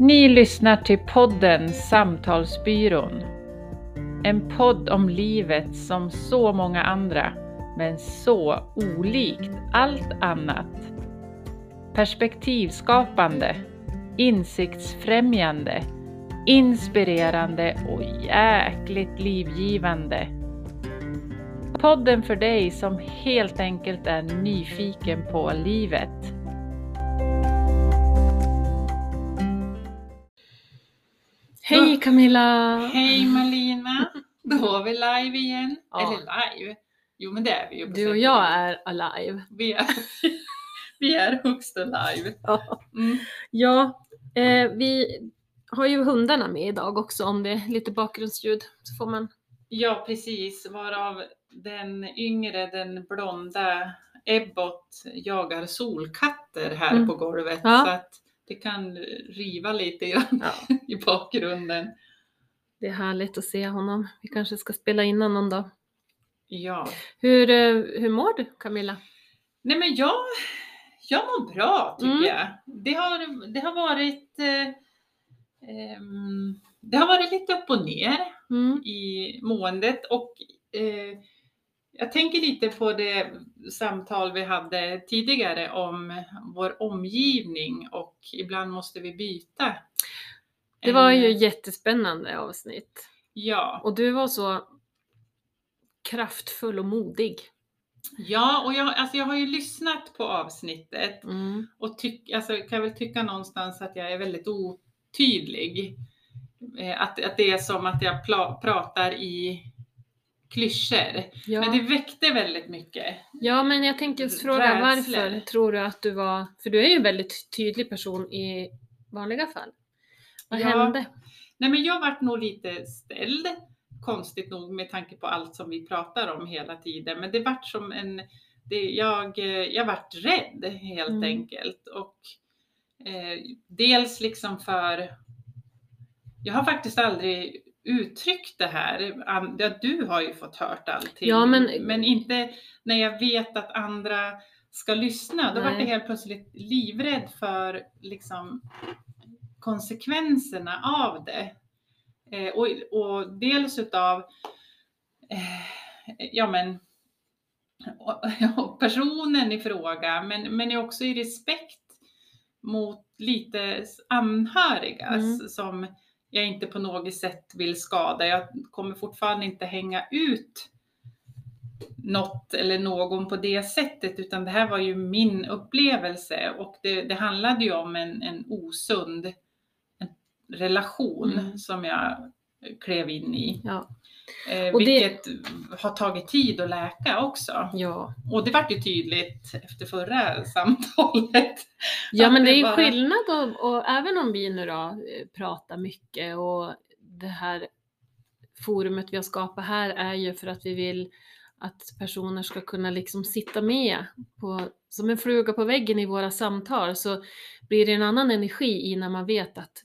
Ni lyssnar till podden Samtalsbyrån. En podd om livet som så många andra, men så olikt allt annat. Perspektivskapande, insiktsfrämjande, inspirerande och jäkligt livgivande. Podden för dig som helt enkelt är nyfiken på livet. Hej Camilla! Hej Malina! Då var vi live igen. Ja. Eller live? Jo men det är vi ju. Du och jag är alive. Vi är, vi är högsta live. Ja, Mm. ja eh, vi har ju hundarna med idag också om det är lite bakgrundsljud. Så får man... Ja precis, varav den yngre, den blonda Ebbot jagar solkatter här Mm. på golvet. Ja. Så att det kan riva lite grann Ja, i bakgrunden. det är härligt att se honom. Vi kanske ska spela in honom dag. Ja. Hur, eh, hur mår du Camilla? Nej men jag, jag mår bra tycker Mm. jag. Det har, det har varit eh, ehm, det har varit lite upp och ner Mm. i måendet och eh, jag tänker lite på det samtal vi hade tidigare om vår omgivning och ibland måste vi byta. Det var ju jättespännande avsnitt. Ja, Och du var så kraftfull och modig. ja och jag, alltså jag har ju lyssnat på avsnittet Mm. och tyck, alltså, kan väl tycka någonstans att jag är väldigt otydlig. Eh, att, att det är som att jag pratar i klyschor. Ja. Men det väckte väldigt mycket. Ja, men jag tänkte just fråga Rädslor. varför tror du att du var, för du är ju en väldigt tydlig person i vanliga fall. Vad Ja. hände? Nej men jag vart nog lite ställd, konstigt nog med tanke på allt som vi pratar om hela tiden. Men det vart som en, det, jag, jag vart rädd helt Mm. enkelt. Och eh, dels liksom för, jag har faktiskt aldrig uttryckt det här. Ja, du har ju fått hört allting. Ja, men- men inte när jag vet att andra ska lyssna. Då vart jag helt plötsligt livrädd för liksom konsekvenserna av det. Eh, och, och dels utav eh, ja, men, och, och personen i fråga, men, men också i respekt mot lite anhöriga Mm. som jag inte på något sätt vill skada. Jag kommer fortfarande inte hänga ut något eller någon på det sättet, utan det här var ju min upplevelse och det, det handlade ju om en, en osund relation Mm. som jag klev in i. Ja. Eh, Och det- vilket har tagit tid att läka också. Ja. Och det vart ju tydligt efter förra samtalet. ja, men det det är bara- skillnad och, och även om vi nu då eh, pratar mycket och det här forumet vi har skapat här är ju för att vi vill att personer ska kunna liksom sitta med på, som en fluga på väggen i våra samtal så blir det en annan energi i när man vet att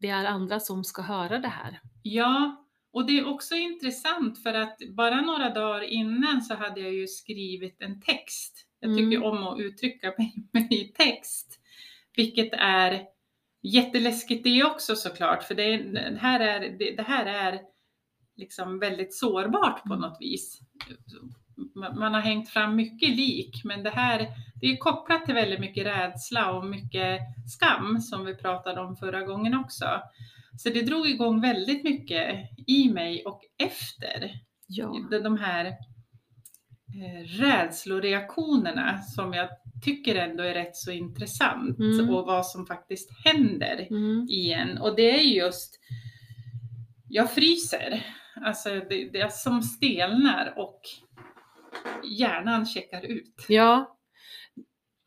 det, är andra som ska höra det här. Ja, och det är också intressant för att bara några dagar innan så hade jag ju skrivit en text. Jag tycker Mm. om att uttrycka mig i text. Vilket är jätteläskigt det också såklart, för det, är, här, är, det, det här är liksom väldigt sårbart på Mm. något vis. Man har hängt fram mycket lik, men det här det är kopplat till väldigt mycket rädsla och mycket skam som vi pratade om förra gången också. Så det drog igång väldigt mycket i mig och efter Ja. de, de här eh, rädsloreaktionerna som jag tycker ändå är rätt så intressant Mm. och vad som faktiskt händer Mm. i en. Och det är just, jag fryser, alltså det, det är som stelnar och hjärnan checkar ut. Ja.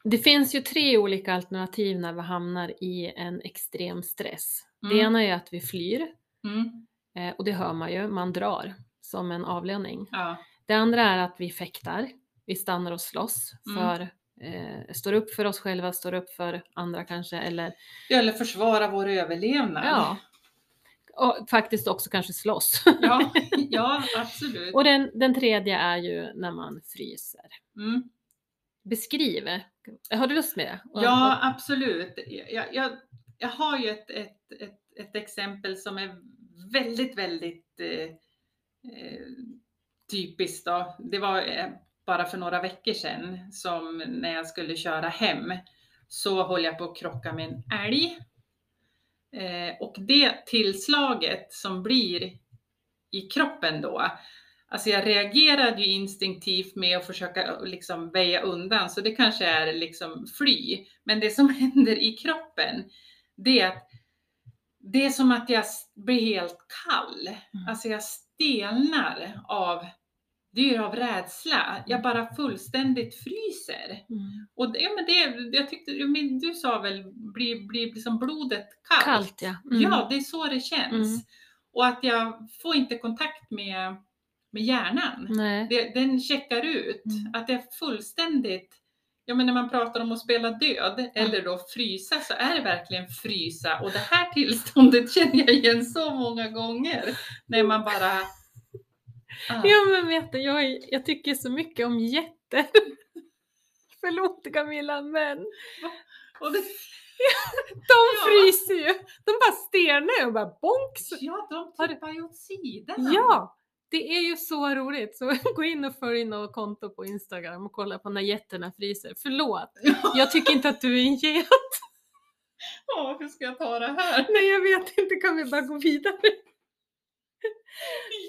Det finns ju tre olika alternativ när vi hamnar i en extrem stress. Det Mm. ena är att vi flyr Mm. eh, och det hör man ju, man drar som en avlöning. Ja. Det andra är att vi fäktar, vi stannar och slåss Mm. för, eh, står upp för oss själva, står upp för andra kanske eller Eller försvara vår överlevnad. ja, faktiskt också kanske slåss. ja, ja absolut. och den, den tredje är ju när man fryser. Mm. Beskriv, har du lust med det? Ja, absolut. Jag, jag jag har ju ett, ett, ett, ett exempel som är väldigt, väldigt eh, eh, typiskt. Då. Det var eh, bara för några veckor sedan som när jag skulle köra hem så höll jag på att krocka med en älg. Eh, och det tillslaget som blir i kroppen då, alltså jag reagerade ju instinktivt med att försöka liksom väja undan, så det kanske är liksom fly. Men det som händer i kroppen, det är att det är som att jag blir helt kall. Mm. Alltså jag stelnar av, det är ju av rädsla. Jag bara fullständigt fryser. Mm. Och ja, men det, jag tyckte, men du sa väl, blir, blir liksom blodet kallt? Kallt ja. Mm. Ja, det är så det känns. Mm. Och att jag får inte kontakt med, med hjärnan. Det, den checkar ut. Mm. Att det är fullständigt, ja men när man pratar om att spela död eller då frysa så är det verkligen frysa. Och det här tillståndet känner jag igen så många gånger. När man bara... Ah. Ja men vet du, jag, jag tycker så mycket om getter. Förlåt Camilla men Och det, de fryser ju. De bara stelnar och bara bonks. ja, de tippar ju åt sidan. Ja! Det är ju så roligt. Så gå in och följ något konto på Instagram och kolla på när getterna fryser. Förlåt, jag tycker inte att du är en get. Ja, hur ska jag ta det här? Nej jag vet inte, kan vi bara gå vidare?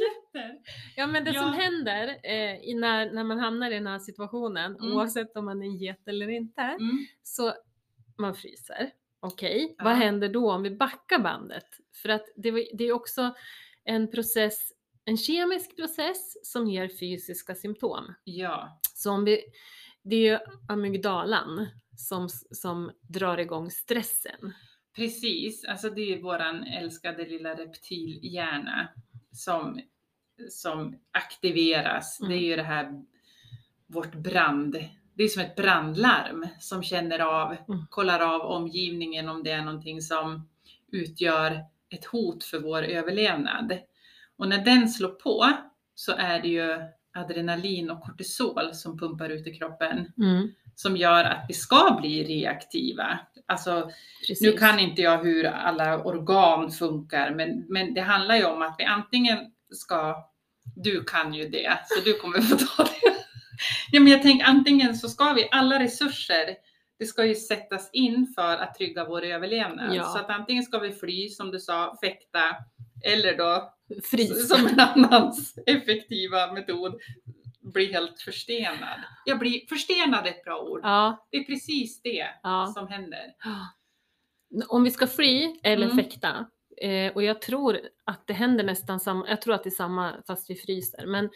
Jätter. Ja men det Ja. som händer eh, när, när man hamnar i den här situationen, Mm. oavsett om man är en get eller inte, Mm. så man fryser. Okej, Ja. vad händer då om vi backar bandet? För att det, det är också en process, en kemisk process som ger fysiska symptom. Ja, Så om vi, det är ju amygdalan som, som drar igång stressen. precis. Alltså det är våran älskade lilla reptilhjärna som, som aktiveras. Mm. Det är ju det här, vårt brand. Det är som ett brandlarm som känner av, Mm. kollar av omgivningen om det är någonting som utgör ett hot för vår överlevnad. Och när den slår på så är det ju adrenalin och kortisol som pumpar ut i kroppen som gör att vi ska bli reaktiva. Alltså, Precis. nu kan inte jag hur alla organ funkar, men, men det handlar ju om att vi antingen ska, du kan ju det, så du kommer få ta det. Ja, men jag tänker antingen så ska vi, alla resurser, det ska ju sättas in för att trygga vår överlevnad. Ja. Så att antingen ska vi fly, som du sa, fäkta, eller då Frys. som en annans effektiva metod, bli helt förstenad. Jag blir förstenad är ett bra ord. Ja, Det är precis det ja. som händer. Om vi ska fly eller Mm. fäkta, eh, och jag tror att det händer nästan samma, jag tror att det är samma fast vi fryser, men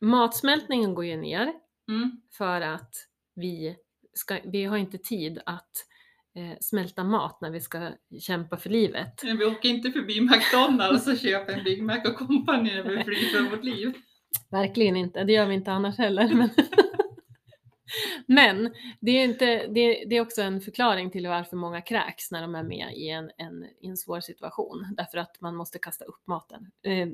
matsmältningen går ju ner Mm. för att vi, ska, vi har inte tid att eh, smälta mat när vi ska kämpa för livet. Men vi åker inte förbi McDonalds och köper en Big Mac och Company när vi flyr för vårt liv. Verkligen inte, det gör vi inte annars heller. Men, men det, är inte, det, det är också en förklaring till varför många kräks när de är med i en, en, i en svår situation. Därför att man måste kasta upp maten. Eh,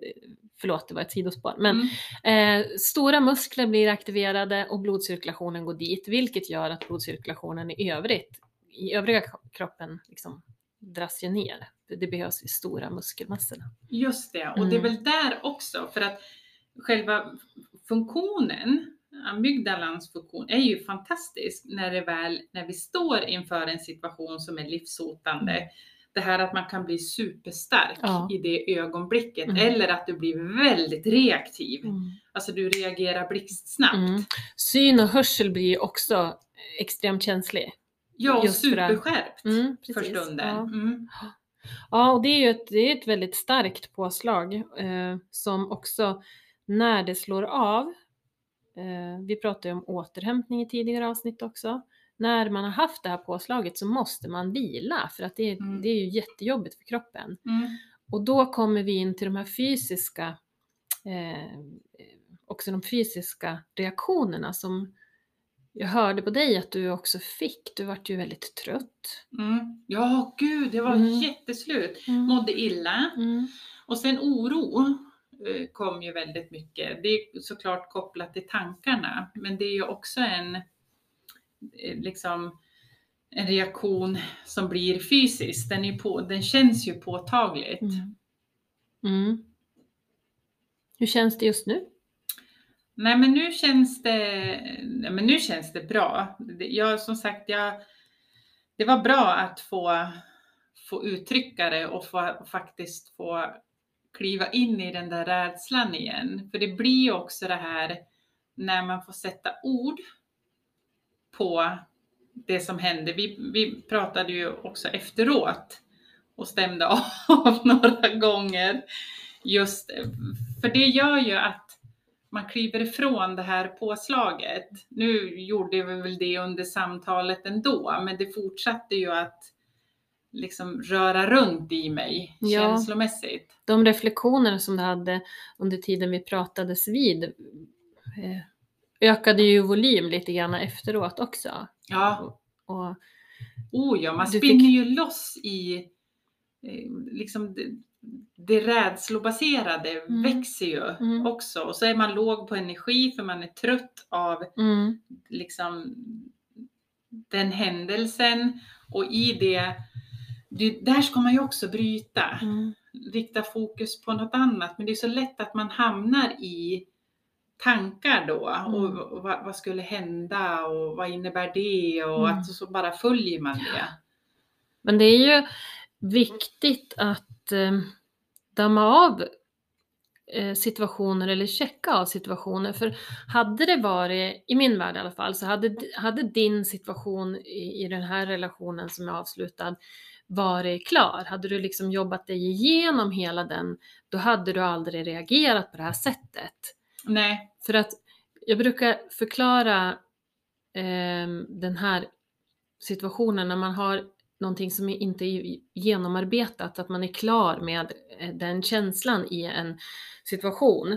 förlåt, det var ett sidospår. Men Mm. eh, stora muskler blir aktiverade och blodcirkulationen går dit, vilket gör att blodcirkulationen i övrigt, i övriga kroppen, liksom dras ju ner. Det, behövs ju stora muskelmassorna. Just det, och det är Mm. väl där också för att själva funktionen, amygdalans funktion, är ju fantastisk när det väl, när vi står inför en situation som är livshotande. Mm. Det här att man kan bli superstark Ja. i det ögonblicket Mm. eller att du blir väldigt reaktiv. Alltså du reagerar blixtsnabbt. Mm. Syn och hörsel blir också extremt känslig. Ja, och Just för superskärpt Mm, för stunden. Ja. Mm. Ja, och det är ju ett, det är ett väldigt starkt påslag eh, som också när det slår av, eh, vi pratade om återhämtning i tidigare avsnitt också, när man har haft det här påslaget så måste man vila för att det, är- Mm. det är ju jättejobbigt för kroppen. Mm. Och då kommer vi in till de här fysiska, eh, också de fysiska reaktionerna som jag hörde på dig att du också fick. Du vart ju väldigt trött. Mm. Ja, gud, jag var Mm. jätteslut. Mådde illa. Mm. Och sen oro kom ju väldigt mycket. Det är såklart kopplat till tankarna, men det är ju också en eh, liksom en reaktion som blir fysisk. Den, är på, den känns ju påtagligt. Mm. Mm. Hur känns det just nu? Nej men nu känns det, nej, men nu känns det bra. Jag, som sagt, jag, det var bra att få, få uttrycka det och få, faktiskt få kliva in i den där rädslan igen. För det blir ju också det här när man får sätta ord på det som hände. Vi, vi pratade ju också efteråt och stämde av några gånger. Just för det gör ju att man kliver ifrån det här påslaget. Nu gjorde vi väl det under samtalet ändå, men det fortsatte ju att liksom röra runt i mig Ja. känslomässigt. De reflektioner som du hade under tiden vi pratades vid eh, ökade ju volym lite grann efteråt också. Ja, Och, oh ja, man spinner fick- ju loss i eh, liksom det, det rädslobaserade Mm. växer ju Mm. också. Och så är man låg på energi för man är trött av mm, liksom den händelsen och i det, det, där ska man ju också bryta, mm, rikta fokus på något annat. Men det är så lätt att man hamnar i tankar då Mm. och, och vad, vad skulle hända och vad innebär det och Mm. att så bara följer man det. Men det är ju viktigt att eh, damma av eh, situationer eller checka av situationer. För hade det varit, i min värld i alla fall, så hade, hade din situation i, i den här relationen som är avslutad varit klar, hade du liksom jobbat dig igenom hela den, då hade du aldrig reagerat på det här sättet. Nej, För att jag brukar förklara ehm, den här situationen när man har någonting som inte är genomarbetat, att man är klar med eh, den känslan i en situation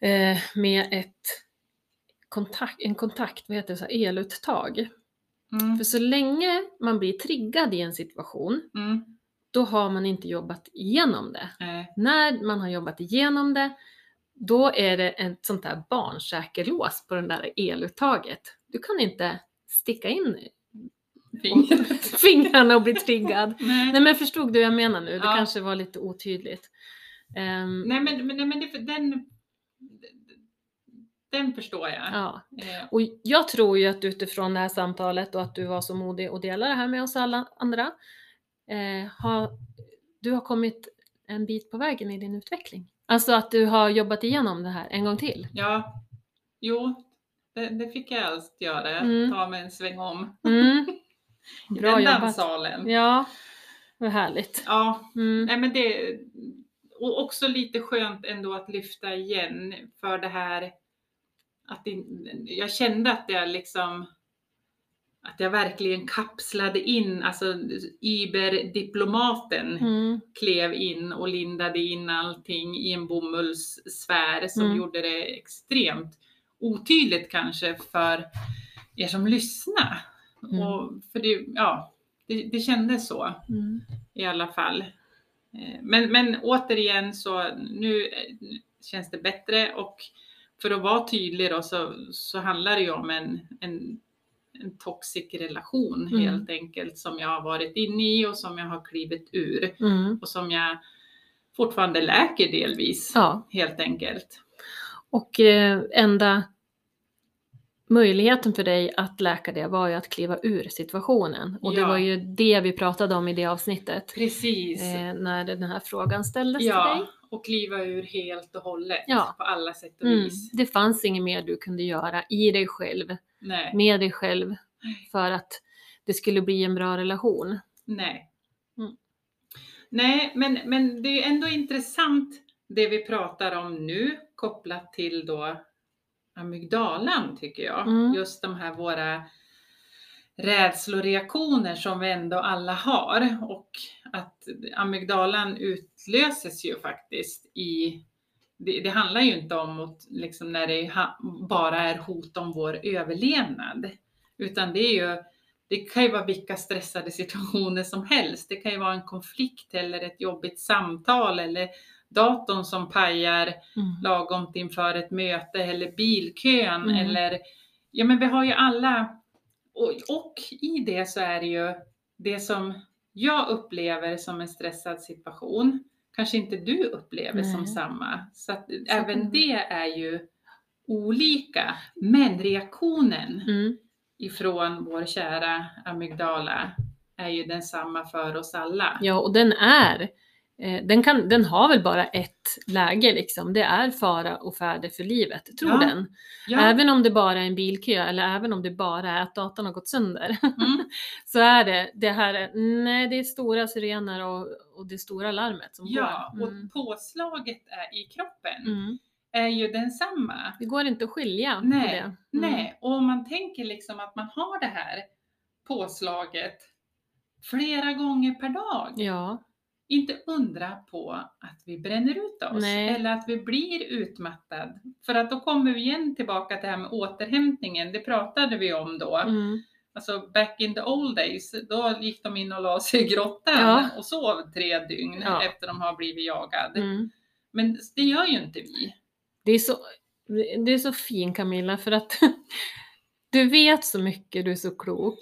eh, med ett kontakt, en kontakt, vad heter det, så här, eluttag. Mm, För så länge man blir triggad i en situation, mm, då har man inte jobbat igenom det. nej, När man har jobbat igenom det, då är det ett sånt där barnsäkerlås på den där eluttaget. Du kan inte sticka in fingret. fingrarna och bli triggad. Nej. Nej men förstod du vad jag menar nu? Det Ja. kanske var lite otydligt. Ehm, Nej men, men, nej, men det, den, den förstår jag. ja. Eh, Och jag tror ju att utifrån det här samtalet och att du var så modig och delade det här med oss alla andra, eh, har, du har kommit en bit på vägen i din utveckling. Alltså att du har jobbat igenom det här en gång till. Ja, jo, det, det fick jag alls göra. Mm. Ta mig en sväng om Mm. i Bra den jobbat. danssalen. Ja, vad härligt. Ja, Mm. nej men det och också lite skönt ändå att lyfta igen för det här att det, jag kände att jag liksom att jag verkligen kapslade in, alltså Iber-diplomaten Mm. klev in och lindade in allting i en bomullssfär som Mm. gjorde det extremt otydligt kanske för er som lyssnar. Mm. Och för det, ja, det, det kändes så Mm. i alla fall. Eh, Men, men återigen så nu eh, känns det bättre och för att vara tydlig då så, så handlar det ju om en, en, en toxic relation Mm. helt enkelt som jag har varit inne i och som jag har klivit ur Mm. och som jag fortfarande läker delvis Ja, helt enkelt. och eh, enda möjligheten för dig att läka det var ju att kliva ur situationen. Och det Ja. var ju det vi pratade om i det avsnittet. Precis. Eh, när den här frågan ställdes till dig. Och kliva ur helt och hållet Ja. på alla sätt och Mm. vis. Det fanns inget mer du kunde göra i dig själv, Nej. med dig själv, för att det skulle bli en bra relation. Nej. Mm. Nej, men, men det är ändå intressant det vi pratar om nu kopplat till då amygdalan tycker jag. Mm. Just de här våra rädsloreaktioner som vi ändå alla har och att amygdalan utlöses ju faktiskt i det, det handlar ju inte om att, liksom när det bara är hot om vår överlevnad. Utan det är ju, det kan ju vara vilka stressade situationer som helst. Det kan ju vara en konflikt eller ett jobbigt samtal eller datorn som pajar Mm. lagom inför ett möte eller bilkön Mm. eller ja men vi har ju alla Och, och i det så är det ju det som jag upplever som en stressad situation, kanske inte du upplever som Nej. samma. Så att kan även det det är ju olika. Men reaktionen Mm. ifrån vår kära amygdala är ju densamma för oss alla. Ja, och den är, den, kan, den har väl bara ett läge liksom. Det är fara och färde för livet, tror Ja. den. Ja, Även om det bara är en bilkö eller även om det bara är att datorn har gått sönder. mm, så är det det här, är- nej det är stora sirener och, och det stora larmet som ja går. och Mm. påslaget är i kroppen Mm. är ju densamma. Det går inte att skilja på Nej, det. Mm. Nej, och om man tänker liksom att man har det här påslaget flera gånger per dag. Ja, Inte undra på att vi bränner ut oss Nej. eller att vi blir utmattad. För att då kommer vi igen tillbaka till det här med återhämtningen. Det pratade vi om då. mm. Alltså back in the old days, då gick de in och la sig i grottan Ja. och sov tre dygn Ja. efter de har blivit jagad. Mm. Men det gör ju inte vi. Det är så, det är så fin Camilla för att du vet så mycket, du är så klok.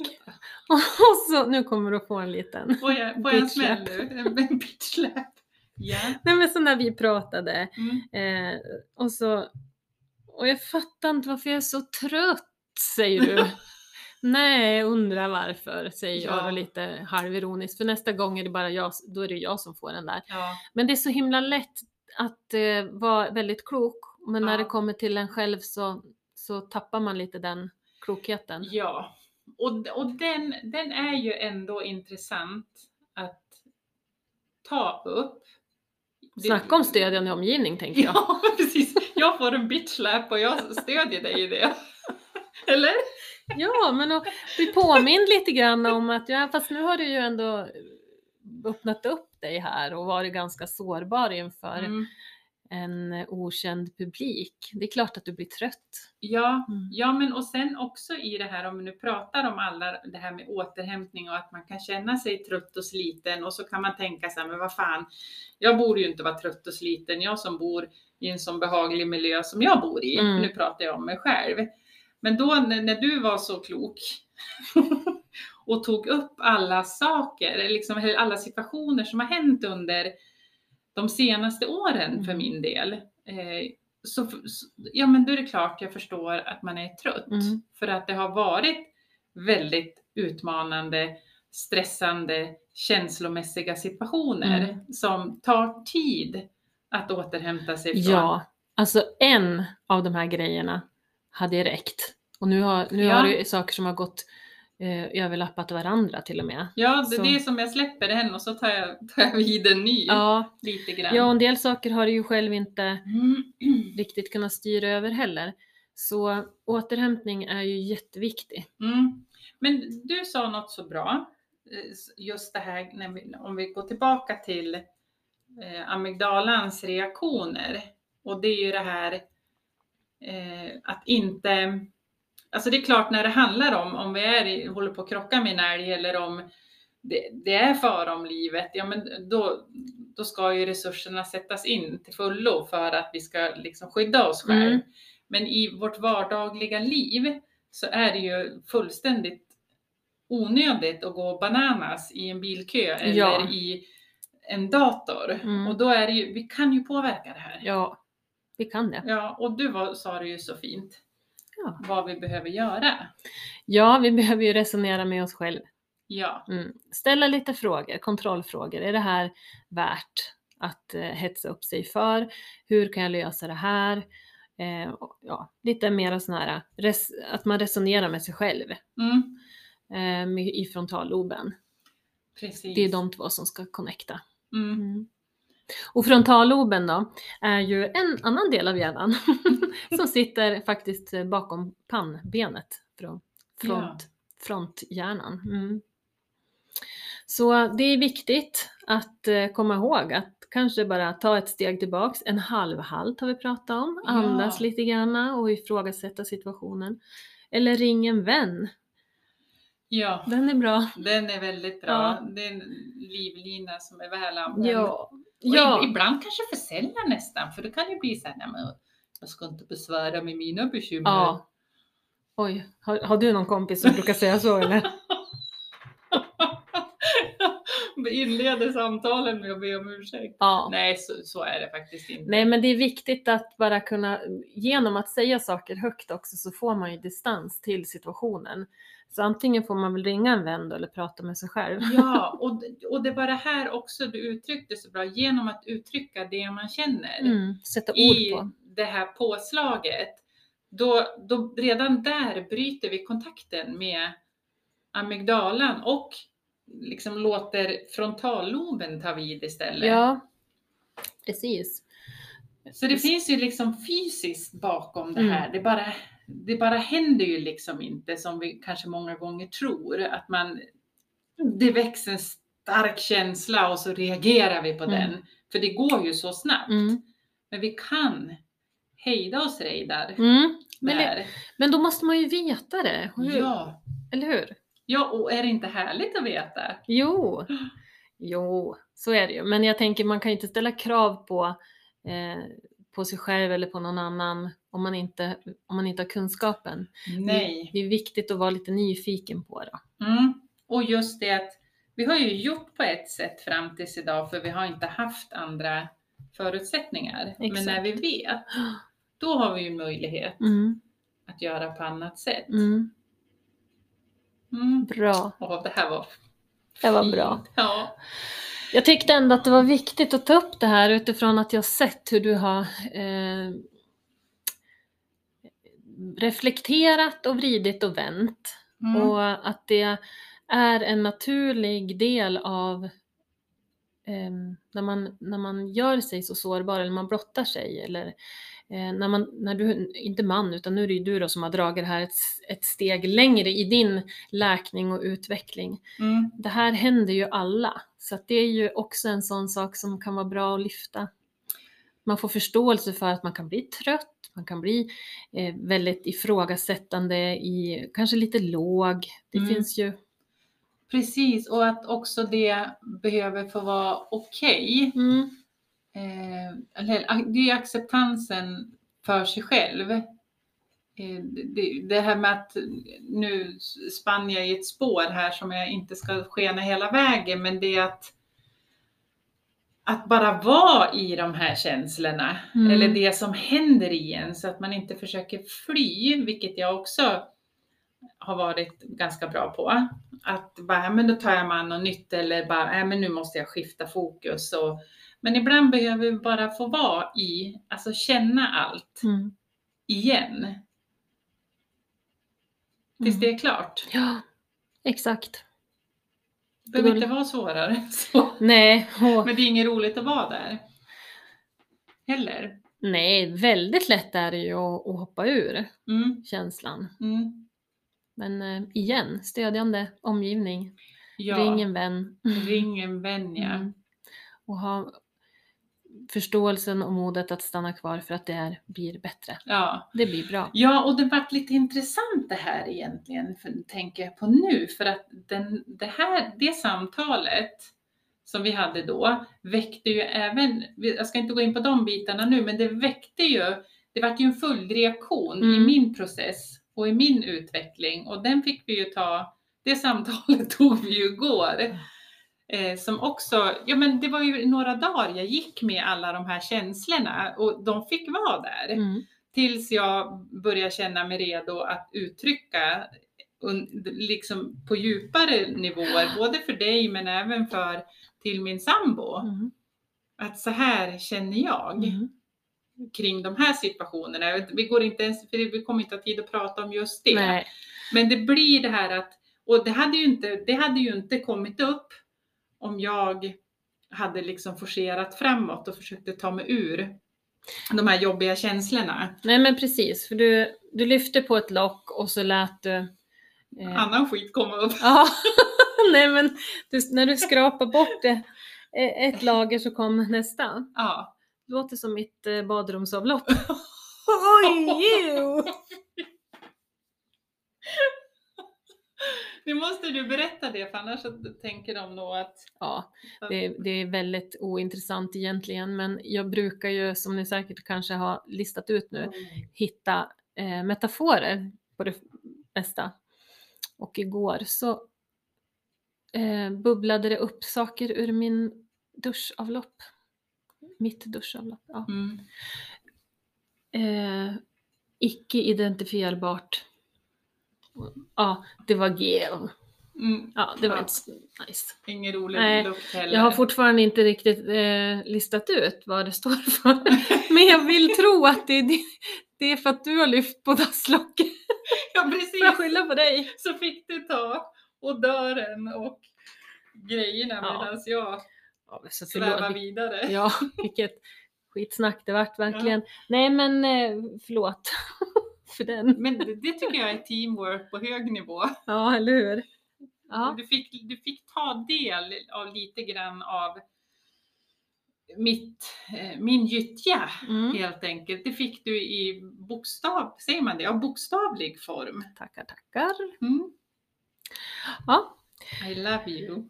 Och så, nu kommer du att få en liten. Får jag, får jag en smäll nu? En bitch-släpp. Ja. Nej men så när vi pratade Mm. eh, och så, och jag fattar inte varför jag är så trött, säger du. Nej, undrar varför, säger jag Ja. då lite halvironiskt. För nästa gång är det bara jag, då är det jag som får den där. Ja. Men det är så himla lätt att eh, vara väldigt klok. Men när Ja. det kommer till en själv så, så tappar man lite den klokheten. ja. Och, och den, den är ju ändå intressant att ta upp. Snacka om stödjande omgivning tänker jag. Ja, precis. Jag får en bitch-släp och jag stödjer dig i det. Eller? Ja, men att bli påmind lite grann om att, ja, fast nu har du ju ändå öppnat upp dig här och varit ganska sårbar inför Mm. En okänd publik. Det är klart att du blir trött. Ja, Mm. ja, men och sen också i det här om vi nu pratar om alla det här med återhämtning och att man kan känna sig trött och sliten och så kan man tänka så här, men vad fan, jag borde ju inte vara trött och sliten, jag som bor i en sån behaglig miljö som jag bor i. Mm. Nu pratar jag om mig själv. Men då när, när du var så klok och tog upp alla saker, liksom alla situationer som har hänt under de senaste åren för Mm. min del. Eh, så, så, ja men då är det klart jag förstår att man är trött. Mm. För att det har varit väldigt utmanande, stressande, känslomässiga situationer Mm. som tar tid att återhämta sig från. Ja, alltså en av de här grejerna hade räckt. Och nu har, nu Ja. har det saker som har gått eh, överlappat varandra till och med. Ja, det, Så- det är som jag släpper en och så tar jag, tar jag vid en ny Ja, lite grann. ja, och en del saker har du ju själv inte Mm. riktigt kunnat styra över heller. Så återhämtning är ju jätteviktig. Mm. Men du sa något så bra. eh, Just det här vi, om vi går tillbaka till eh, amygdalans reaktioner. Och det är ju det här eh, att inte... Alltså det är klart när det handlar om, om vi är håller på att krocka med en älg eller om det, det är fara om livet, ja men då, då ska ju resurserna sättas in till fullo för att vi ska liksom skydda oss själva. Mm. Men i vårt vardagliga liv så är det ju fullständigt onödigt att gå bananas i en bilkö eller Ja. i en dator. Mm. Och då är det ju, vi kan ju påverka det här. Ja, vi kan det. Ja, och du var, sa det ju så fint. Ja. Vad vi behöver göra. Ja, vi behöver ju resonera med oss själva. Ja, Mm. Ställa lite frågor, kontrollfrågor. Är det här värt att eh, hetsa upp sig för? Hur kan jag lösa det här? Eh, och, ja, lite mer sån här, res- att man resonerar med sig själv mm, eh, med- i frontalloben. precis. Det är de två som ska connecta. Mm. Och frontalloben då är ju en annan del av hjärnan som sitter faktiskt bakom pannbenet, från front, fronthjärnan. Mm. Så det är viktigt att eh, komma ihåg att kanske bara ta ett steg tillbaks, en halvhalt har vi pratat om, Ja. andas lite grann och ifrågasätta situationen. Eller ring en vän, Ja, den är bra. den är väldigt bra. Ja. Det är en livlina som är väl använd. Ja, ja. ib- ibland kanske för sällan nästan, för det kan ju bli så här, nej men jag ska inte besvära med mina bekymmer. ja. Oj, har, har du någon kompis som brukar säga så eller? Vi inleder samtalen med att be om ursäkt. Ja. Nej, så, så är det faktiskt inte. Nej, men det är viktigt att bara kunna, genom att säga saker högt också, så får man ju distans till situationen. Så antingen får man väl ringa en vän eller prata med sig själv. Ja, och, och det var det här också du uttryckte så bra, genom att uttrycka det man känner Mm, sätta ord i på. det här påslaget. Då, då redan där bryter vi kontakten med amygdalan och liksom låter frontalloben ta vid istället. Ja, precis. Så det finns ju liksom fysiskt bakom det Mm. här. Det, bara, det bara händer ju liksom inte som vi kanske många gånger tror. Att man, det väcks en stark känsla och så reagerar vi på Mm. den. För det går ju så snabbt. Mm. Men vi kan hejda oss Reidar. Mm. Men, det, men då måste man ju veta det, hur, Ja. eller hur? Ja, och är det inte härligt att veta? Jo, jo, så är det ju. Men jag tänker man kan ju inte ställa krav på, eh, på sig själv eller på någon annan om man inte, om man inte har kunskapen. Nej. Det är viktigt att vara lite nyfiken på det. Mm. Och just det att vi har ju gjort på ett sätt fram tills idag för vi har inte haft andra förutsättningar. Men Exakt. när vi vet, då har vi ju möjlighet Mm, att göra på annat sätt. mm, Mm. bra, Åh, det här var det var bra. Ja. Jag tyckte ändå att det var viktigt att ta upp det här utifrån att jag sett hur du har eh, reflekterat och vridit och vänt. Mm. Och att det är en naturlig del av ehm, när, man, när man gör sig så sårbar eller man blottar sig eller eh, när, man, när du, inte man, utan nu är det ju du då som har dragit det här ett, ett steg längre i din läkning och utveckling. Mm. Det här händer ju alla, så att det är ju också en sån sak som kan vara bra att lyfta. Man får förståelse för att man kan bli trött, man kan bli eh, väldigt ifrågasättande, i, kanske lite låg. Det Mm. finns ju... Precis, och att också det behöver få vara okej. Mm, Eh, eller, det är acceptansen för sig själv. Eh, det här med att nu spann jag i ett spår här som jag inte ska skena hela vägen, men det är att att bara vara i de här känslorna, Mm. eller det som händer i en, så att man inte försöker fly, vilket jag också har varit ganska bra på. Att bara, "Ja, men då tar jag mig an något nytt eller bara, "Ja, men nu måste jag skifta fokus. Och, men ibland behöver vi bara få vara i, alltså känna allt mm, igen. Tills mm. det är klart. Ja, exakt. Det behöver inte vara svårare. än Så. Nej, och, Men det är inget roligt att vara där. Heller. nej, väldigt lätt är det ju att, att hoppa ur Mm, känslan. mm. Men eh, igen, stödjande omgivning. Ja, Ring en vän. ring en vän ja. Mm. Och ha förståelsen och modet att stanna kvar för att det är, blir bättre. ja. Det blir bra. Ja, och det vart lite intressant det här egentligen, för, tänker jag på nu, för att den, det här, det samtalet som vi hade då väckte ju även, jag ska inte gå in på de bitarna nu, men det väckte ju, det vart ju en följdreaktion i Mm. min process och i min utveckling och den fick vi ju ta, det samtalet tog vi ju igår. Eh, som också, ja men det var ju några dagar jag gick med alla de här känslorna och de fick vara där. Mm. Tills jag började känna mig redo att uttrycka un- liksom på djupare nivåer, både för dig men även för till min sambo. Mm. Att så här känner jag Mm. Kring de här situationerna. Vi, går inte ens, för vi kommer inte ha tid att prata om just det. Nej. Men det blir det här att, och det hade ju inte, det hade ju inte kommit upp om jag hade liksom forcerat framåt och försökte ta mig ur de här jobbiga känslorna. Nej men precis, för du, du lyfte på ett lock och så lät du... Eh, Annan skit komma upp. ja, nej men du, när du skrapar bort det, eh, ett lager så kom nästa. Ja. Det låter som mitt eh, badrumsavlopp. Oj! Nu måste du berätta det för annars så tänker de nog att... Ja, det, det är väldigt ointressant egentligen, men jag brukar ju, som ni säkert kanske har listat ut nu, hitta eh, metaforer. Både mesta. Och igår så eh, bubblade det upp saker ur min duschavlopp. Mitt duschavlopp. Ja. Mm. Eh, icke identifierbart. Ja, det var gel. Mm. Ja, det var Ja. inte så nice. Ingen rolig Nej, lukt heller. Jag har fortfarande inte riktigt eh, listat ut vad det står för. Men jag vill tro att det är, det, det är för att du har lyft på dasslocket. Ja, Får jag precis. skylla på dig? Så fick du ta odören och grejerna Ja. medan jag Ja, så förlåt. vidare. Ja, vilket skitsnack det vart verkligen. Nej men eh, förlåt för den. Men det, det tycker jag är teamwork på hög nivå. Ja, eller hur? Ja. Du, fick, du fick ta del av lite grann av mitt, eh, min gyttja Mm. helt enkelt. Det fick du i bokstav, säger man det? Ja, bokstavlig form. Tackar, tackar. Mm. Ja. I love you.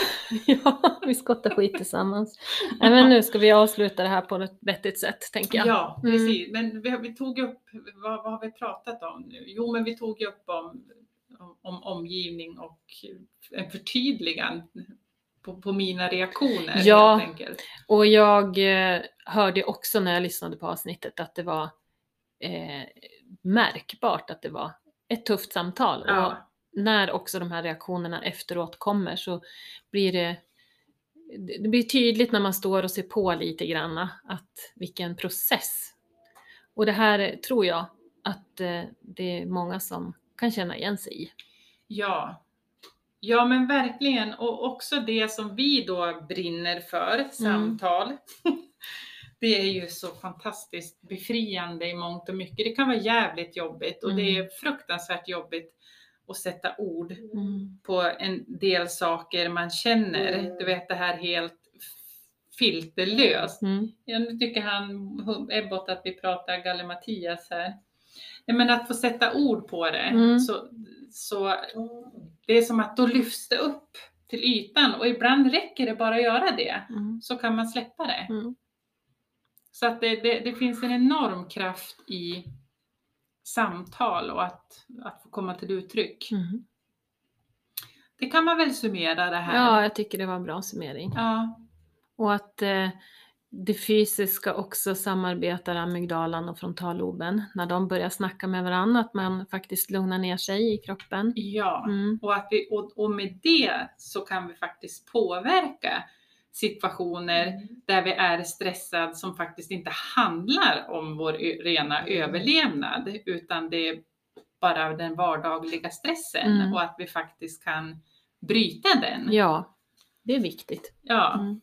ja, vi skottar skit tillsammans. Nej, men nu ska vi avsluta det här på ett vettigt sätt, tänker jag. Ja, Mm. precis. Men vi, vi tog upp, vad, vad har vi pratat om nu? Jo, men vi tog upp om, om, om omgivning och en förtydligan på, på mina reaktioner Ja. helt enkelt. Och jag eh, hörde också när jag lyssnade på avsnittet att det var eh, märkbart att det var ett tufft samtal. Ja. När också de här reaktionerna efteråt kommer så blir det det blir tydligt när man står och ser på lite granna att vilken process. Och det här tror jag att eh, det är många som kan känna igen sig i. Ja. Ja men verkligen och också det som vi då brinner för, samtal. Det är ju så fantastiskt befriande i mångt och mycket. Det kan vara jävligt jobbigt och det är Mm. fruktansvärt jobbigt att sätta ord Mm. på en del saker man känner. Du vet det här helt filterlöst. Mm. Ja, nu tycker han, Ebbot, att vi pratar Galle-Mattias här. Nej, men att få sätta ord på det, Mm. så, så det är som att då lyfts det upp till ytan och ibland räcker det bara att göra det. Mm. Så kan man släppa det. Mm. Så att det, det, det finns en enorm kraft i samtal och att, att få komma till uttryck. Mm. Det kan man väl summera det här. Ja, jag tycker det var en bra summering. Ja, Och att eh, det fysiska också samarbetar amygdalan och frontalloben. När de börjar snacka med varandra, att man faktiskt lugnar ner sig i kroppen. ja. Mm. Och, att vi, och, och med det så kan vi faktiskt påverka situationer där vi är stressade som faktiskt inte handlar om vår rena överlevnad utan det är bara den vardagliga stressen Mm. och att vi faktiskt kan bryta den. Ja, det är viktigt. Ja, Mm.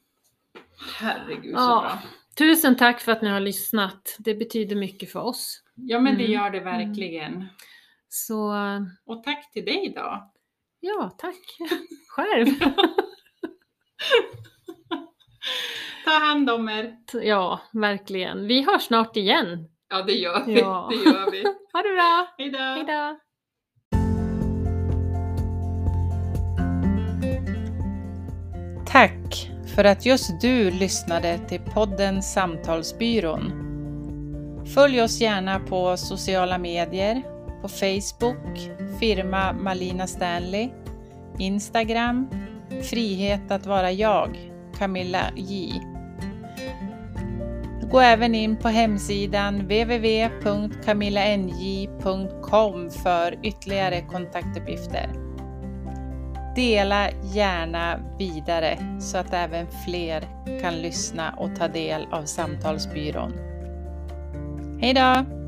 herregud så Ja. bra. Tusen tack för att ni har lyssnat. Det betyder mycket för oss. Ja men det Mm. gör det verkligen. Så Och tack till dig då. ja, tack själv. Ta hand om er. ja, verkligen. Vi hörs snart igen. Ja det gör vi. Ja. Det gör vi. Ha det bra. Hej då. Tack för att just du lyssnade till podden Samtalsbyrån. Följ oss gärna på sociala medier, på Facebook, firma Malina Stanley, Instagram, Frihet att vara jag, Camilla J. Gå även in på hemsidan www.camillanj.com för ytterligare kontaktuppgifter. Dela gärna vidare så att även fler kan lyssna och ta del av Samtalsbyrån. Hej då!